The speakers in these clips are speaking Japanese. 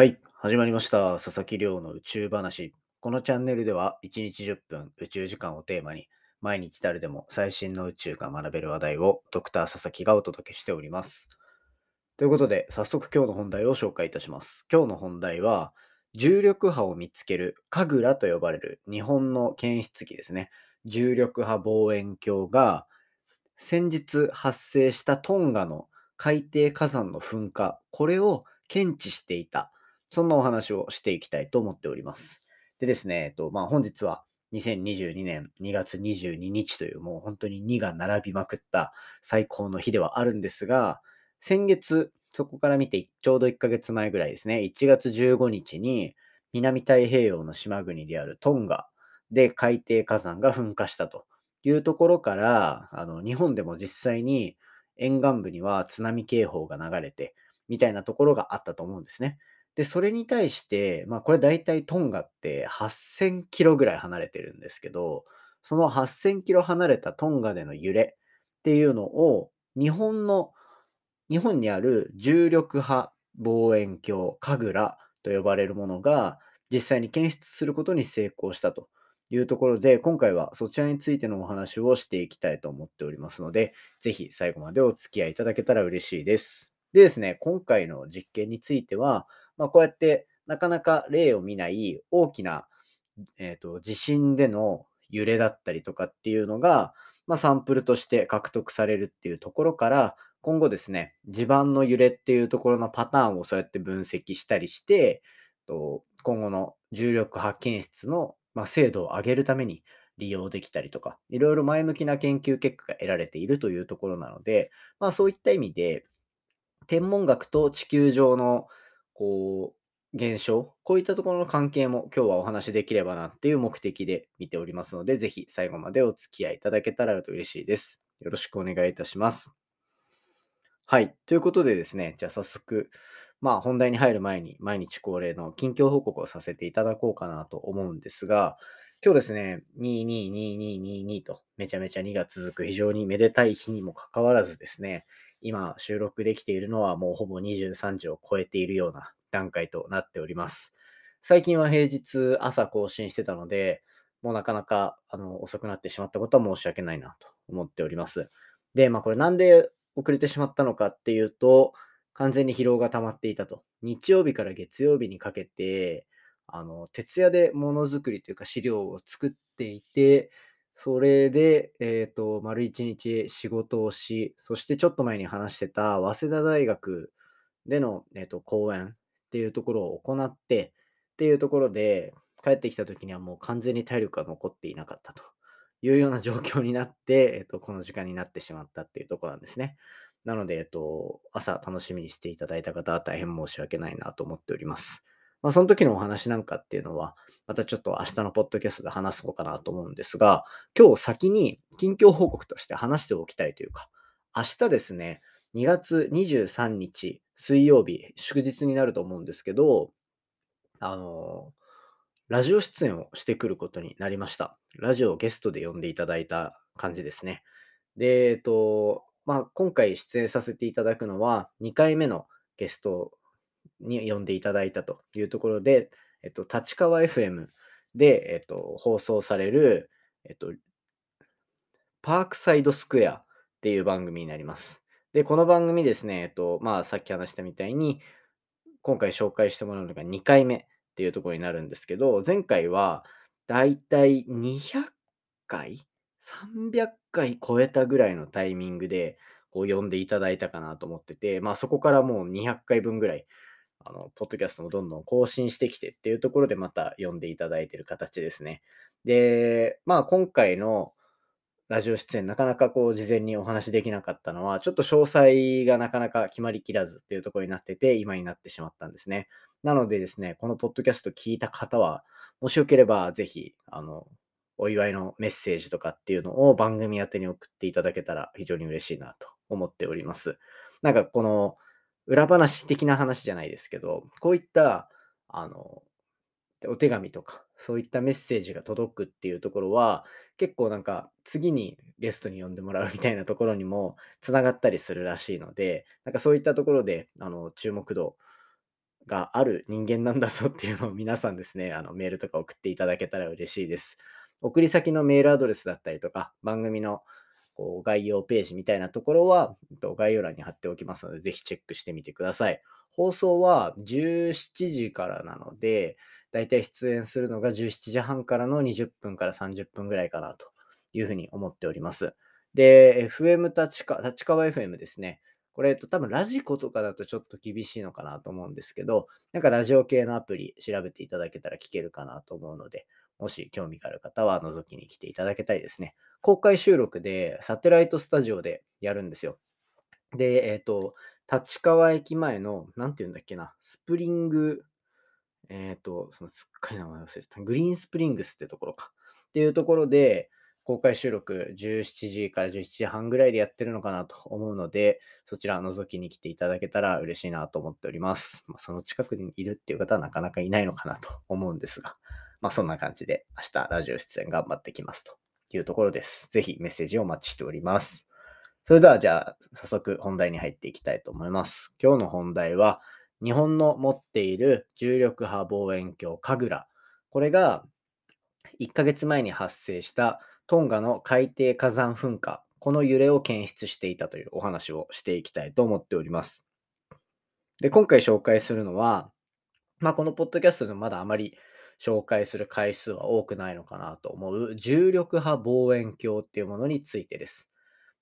はい、始まりました。佐々木亮の宇宙話。このチャンネルでは1日10分宇宙時間をテーマに毎日誰でも最新の宇宙が学べる話題をドクター佐々木がお届けしております。ということで早速今日の本題を紹介いたします。今日の本題は重力波を見つけるカグラと呼ばれる日本の検出器ですね。重力波望遠鏡が先日発生したトンガの海底火山の噴火、これを検知していた。そんなお話をしていきたいと思っております。でですね、えっと、まあ、本日は2022年2月22日というもう本当に2が並びまくった最高の日ではあるんですが、先月、そこから見てちょうど1ヶ月前ぐらいですね、1月15日に南太平洋の島国であるトンガで海底火山が噴火したというところから、あの日本でも実際に沿岸部には津波警報が流れてみたいなところがあったと思うんですね。で、それに対して、まあこれ大体トンガって8000キロぐらい離れてるんですけど、その8000キロ離れたトンガでの揺れっていうのを日本の、日本にある重力波望遠鏡、カグラと呼ばれるものが実際に検出することに成功したというところで、今回はそちらについてのお話をしていきたいと思っておりますので、ぜひ最後までお付き合いいただけたら嬉しいです。でですね、今回の実験については、まあ、こうやってなかなか例を見ない大きな、えー、と地震での揺れだったりとかっていうのが、まあ、サンプルとして獲得されるっていうところから、今後ですね、地盤の揺れっていうところのパターンをそうやって分析したりして、と今後の重力波検出の、ま、精度を上げるために利用できたりとか、いろいろ前向きな研究結果が得られているというところなので、まあ、そういった意味で、天文学と地球上のこう現象、こういったところの関係も今日はお話しできればなっていう目的で見ておりますので、ぜひ最後までお付き合いいただけたらと嬉しいです。よろしくお願いいたします。はい。ということでですね、じゃあ早速、まあ本題に入る前に毎日恒例の近況報告をさせていただこうかなと思うんですが、今日ですね、222222とめちゃめちゃ2が続く非常にめでたい日にもかかわらずですね、今収録できているのはもうほぼ23時を超えているような段階となっております。最近は平日朝更新してたので、もうなかなかあの遅くなってしまったことは申し訳ないなと思っております。で、まあこれなんで遅れてしまったのかっていうと、完全に疲労が溜まっていたと。日曜日から月曜日にかけて、あの徹夜でものづくりというか資料を作っていて、それで、えっ、と、丸一日仕事をし、そしてちょっと前に話してた早稲田大学での、えー、と講演っていうところを行って、っていうところで、帰ってきた時にはもう完全に体力が残っていなかったというような状況になって、えっ、と、この時間になってしまったっていうところなんですね。なので、えっ、と、朝楽しみにしていただいた方は大変申し訳ないなと思っております。まあ、その時のお話なんかっていうのは、またちょっと明日のポッドキャストで話そうかなと思うんですが、今日先に近況報告として話しておきたいというか、明日ですね、2月23日水曜日、祝日になると思うんですけど、あの、ラジオ出演をしてくることになりました。ラジオをゲストで呼んでいただいた感じですね。で、えっと、まあ、今回出演させていただくのは2回目のゲストに呼んでいただいたというところで、えっと、立川 FM で、えっと、放送される、えっと、パークサイドスクエアっていう番組になります。で、この番組ですね、えっと、まあ、さっき話したみたいに、今回紹介してもらうのが2回目っていうところになるんですけど、前回はだいたい200回 ?300 回超えたぐらいのタイミングで、こう呼んでいただいたかなと思ってて、まあそこからもう200回分ぐらいあの、ポッドキャストもどんどん更新してきてっていうところでまた読んでいただいてる形ですね。で、まあ今回のラジオ出演なかなかこう事前にお話できなかったのは、ちょっと詳細がなかなか決まりきらずっていうところになってて、今になってしまったんですね。なのでですね、このポッドキャスト聞いた方は、もしよければぜひ、あの、お祝いのメッセージとかっていうのを番組宛てに送っていただけたら非常に嬉しいなと思っております。なんかこの、裏話的な話じゃないですけど、こういった、あの、お手紙とか、そういったメッセージが届くっていうところは、結構なんか次にゲストに呼んでもらうみたいなところにもつながったりするらしいので、なんかそういったところで、あの、注目度がある人間なんだぞっていうのを皆さんですね、あのメールとか送っていただけたら嬉しいです。送り先のメールアドレスだったりとか、番組のこう概要ページみたいなところは概要欄に貼っておきますので、ぜひチェックしてみてください。放送は17時からなので、だいたい出演するのが17時半からの20分から30分ぐらいかなというふうに思っております。で、FM 立川、立川 FM ですね。これ、と、多分ラジコとかだとちょっと厳しいのかなと思うんですけど、なんかラジオ系のアプリ調べていただけたら聞けるかなと思うので、もし興味がある方は覗きに来ていただけたいですね。公開収録でサテライトスタジオでやるんですよ。で、えっ、と、立川駅前の、なんて言うんだっけな、スプリング、えっ、と、そのすっかり名前忘れてた、グリーンスプリングスってところか。っていうところで、公開収録17時から17時半ぐらいでやってるのかなと思うので、そちら覗きに来ていただけたら嬉しいなと思っております。まあ、その近くにいるっていう方はなかなかいないのかなと思うんですが、まあそんな感じで明日ラジオ出演頑張ってきますというところです。ぜひメッセージをお待ちしております。それではじゃあ早速本題に入っていきたいと思います。今日の本題は日本の持っている重力波望遠鏡神楽。これが1ヶ月前に発生したトンガの海底火山噴火、この揺れを検出していたというお話をしていきたいと思っております。で、今回紹介するのは、まあ、このポッドキャストでもまだあまり紹介する回数は多くないのかなと思う重力波望遠鏡っていうものについてです。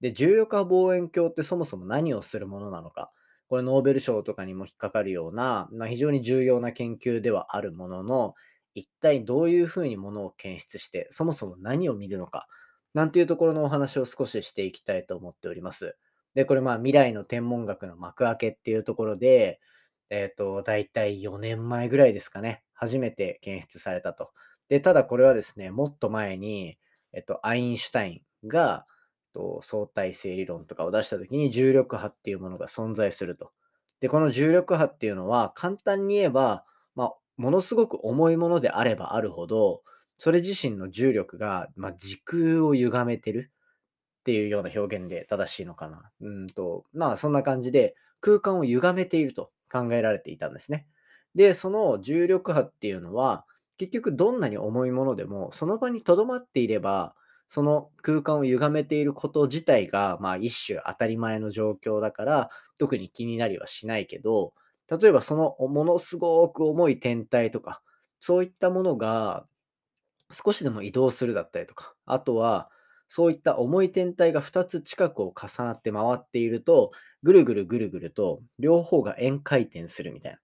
で、重力波望遠鏡ってそもそも何をするものなのか。これノーベル賞とかにも引っかかるような、まあ、非常に重要な研究ではあるものの、一体どういうふうにものを検出して、そもそも何を見るのか、なんていうところのお話を少ししていきたいと思っております。で、これまあ未来の天文学の幕開けっていうところで、えっ、ー、と、だいたい4年前ぐらいですかね、初めて検出されたと。で、ただこれはですね、もっと前に、えっと、アインシュタインが、えっと相対性理論とかを出した時に重力波っていうものが存在すると。で、この重力波っていうのは簡単に言えば、まあ、ものすごく重いものであればあるほど、それ自身の重力が、まあ、時空を歪めてるっていうような表現で正しいのかな。うんと、まあそんな感じで空間を歪めていると考えられていたんですね。で、その重力波っていうのは、結局どんなに重いものでも、その場に留まっていれば、その空間を歪めていること自体が、まあ一種当たり前の状況だから、特に気になりはしないけど、例えばそのものすごく重い天体とか、そういったものが少しでも移動するだったりとか、あとはそういった重い天体が2つ近くを重なって回っていると、ぐるぐるぐるぐると両方が円回転するみたいな。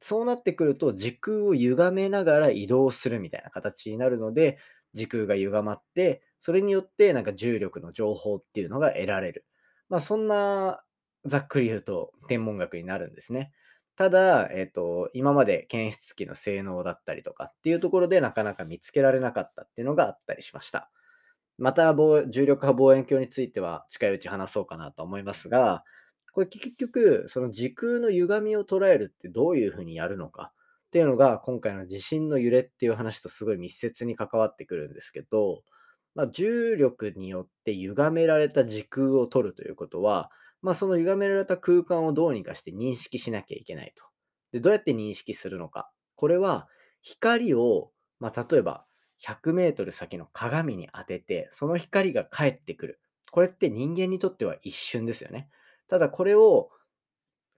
そうなってくると時空を歪めながら移動するみたいな形になるので、時空が歪まって、それによってなんか重力の情報っていうのが得られる。まあそんなざっくり言うと天文学になるんですね。ただ、えっ、と、今まで検出器の性能だったりとかっていうところでなかなか見つけられなかったっていうのがあったりしました。また、重力波望遠鏡については近いうち話そうかなと思いますが、これ結局、その時空の歪みを捉えるってどういうふうにやるのかっていうのが、今回の地震の揺れっていう話とすごい密接に関わってくるんですけど、まあ、重力によって歪められた時空を取るということは、まあ、その歪められた空間をどうにかして認識しなきゃいけないと。で、どうやって認識するのか。これは、光を、まあ、例えば、100メートル先の鏡に当てて、その光が返ってくる。これって人間にとっては一瞬ですよね。ただこれを、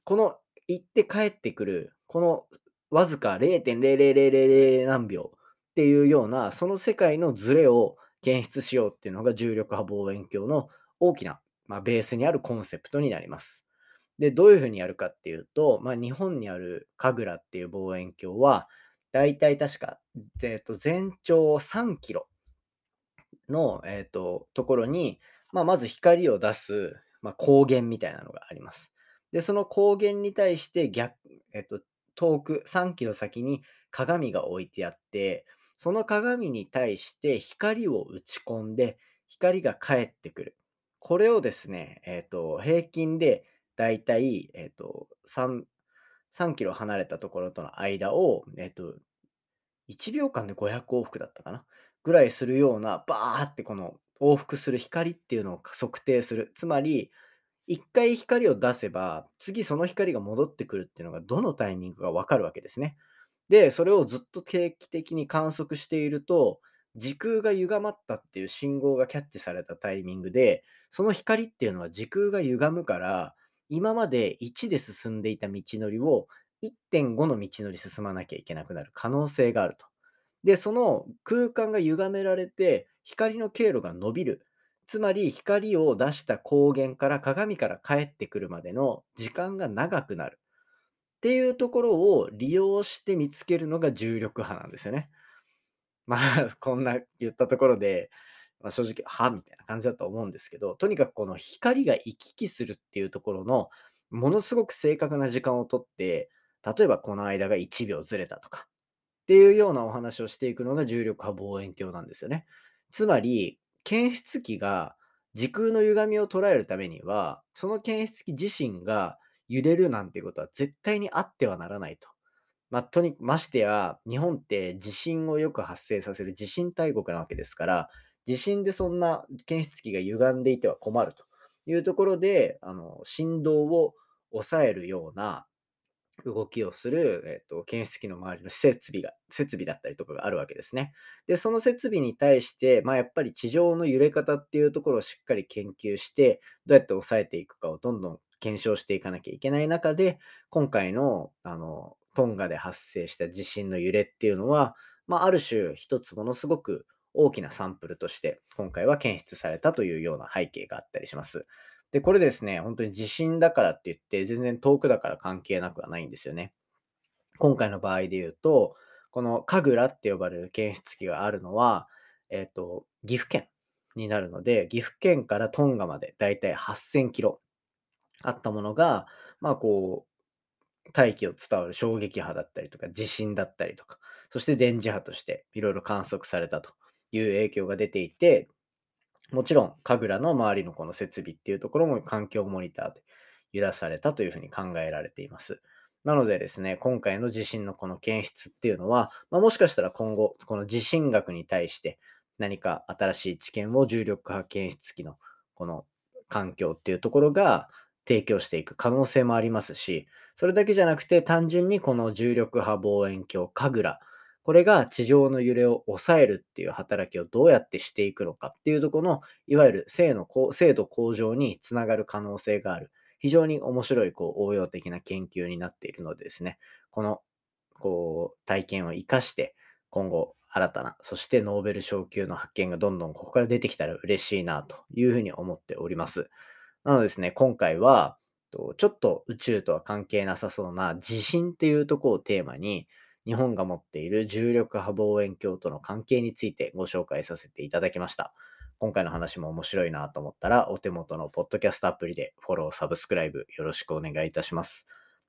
この行って帰ってくる、このわずか0.0000何秒っていうような、その世界のズレを検出しようっていうのが重力波望遠鏡の大きなまあ、ベースにあるコンセプトになります。で、どういうふうにやるかっていうと、まあ、日本にある神楽っていう望遠鏡は、だいたい確か、えー、と全長3キロの、えー、とところに、まあ、まず光を出す、まあ、光源みたいなのがあります。で、その光源に対して逆、えっ、と、遠く3キロ先に鏡が置いてあって、その鏡に対して光を打ち込んで、光が返ってくる。これをですね、えっ、と、平均でだいたい、えっ、と、3、3キロ離れたところとの間を、えっ、と、1秒間で500往復だったかな？ぐらいするような、バーってこの往復する光っていうのを測定する。つまり、一回光を出せば、次その光が戻ってくるっていうのがどのタイミングかわかるわけですね。で、それをずっと定期的に観測していると、時空が歪まったっていう信号がキャッチされたタイミングで、その光っていうのは時空が歪むから、今まで1で進んでいた道のりを1.5の道のり進まなきゃいけなくなる可能性があると。で、その空間が歪められて、光の経路が伸びる。つまり光を出した光源から鏡から帰ってくるまでの時間が長くなる。っていうところを利用して見つけるのが重力波なんですよね。まあ、こんな言ったところで、まあ、正直、はみたいな感じだと思うんですけど、とにかくこの光が行き来するっていうところの、ものすごく正確な時間をとって、例えばこの間が1秒ずれたとか、っていうようなお話をしていくのが重力波望遠鏡なんですよね。つまり、検出器が時空の歪みを捉えるためには、その検出器自身が揺れるなんていうことは絶対にあってはならないと。まあ、とにましてや、日本って地震をよく発生させる地震大国なわけですから、地震でそんな検出器が歪んでいては困るというところで、あの振動を抑えるような動きをする、えっと、検出器の周りの設備が、設備だったりとかがあるわけですね。で、その設備に対して、まあ、やっぱり地上の揺れ方っていうところをしっかり研究して、どうやって抑えていくかをどんどん検証していかなきゃいけない中で、今回の、あの、トンガで発生した地震の揺れっていうのは、まあ、ある種一つものすごく大きなサンプルとして今回は検出されたというような背景があったりします。で、これですね、本当に地震だからって言って全然遠くだから関係なくはないんですよね。今回の場合で言うと、この神楽って呼ばれる検出器があるのは、えっ、ー、と、岐阜県になるので、岐阜県からトンガまでだいたい8000キロあったものが、まあこう、大気を伝わる衝撃波だったりとか、地震だったりとか、そして電磁波としていろいろ観測されたという影響が出ていて、もちろん、神楽の周りのこの設備っていうところも環境モニターで揺らされたというふうに考えられています。なのでですね、今回の地震のこの検出っていうのは、まあ、もしかしたら今後、この地震学に対して何か新しい知見を重力波検出器のこの環境っていうところが提供していく可能性もありますし、それだけじゃなくて単純にこの重力波望遠鏡神楽、これが地上の揺れを抑えるっていう働きをどうやってしていくのかっていうとこの、いわゆる精の精度向上につながる可能性がある。非常に面白いこう応用的な研究になっているのでですね、このこう体験を生かして今後新たな、そしてノーベル賞級の発見がどんどんここから出てきたら嬉しいなというふうに思っております。なのでですね、今回は、ちょっと宇宙とは関係なさそうな地震っていうとこをテーマに、日本が持っている重力波望遠鏡との関係についてご紹介させていただきました。今回の話も面白いなと思ったら、お手元のポッドキャストアプリでフォロー、サブスクライブよろしくお願いいたします。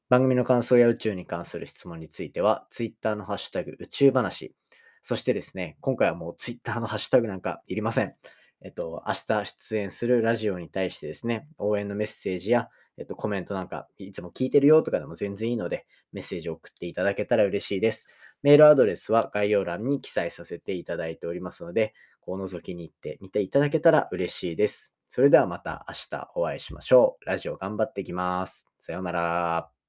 番組の感想や宇宙に関する質問については、Twitter のハッシュタグ宇宙話、そしてですね、今回はもう Twitter のハッシュタグなんかいりません。えっと、明日出演するラジオに対してですね、応援のメッセージや、えっと、コメントなんか、いつも聞いてるよとかでも全然いいので、メッセージを送っていただけたら嬉しいです。メールアドレスは概要欄に記載させていただいておりますので、こう覗きに行って見ていただけたら嬉しいです。それではまた明日お会いしましょう。ラジオ頑張ってきます。さようなら。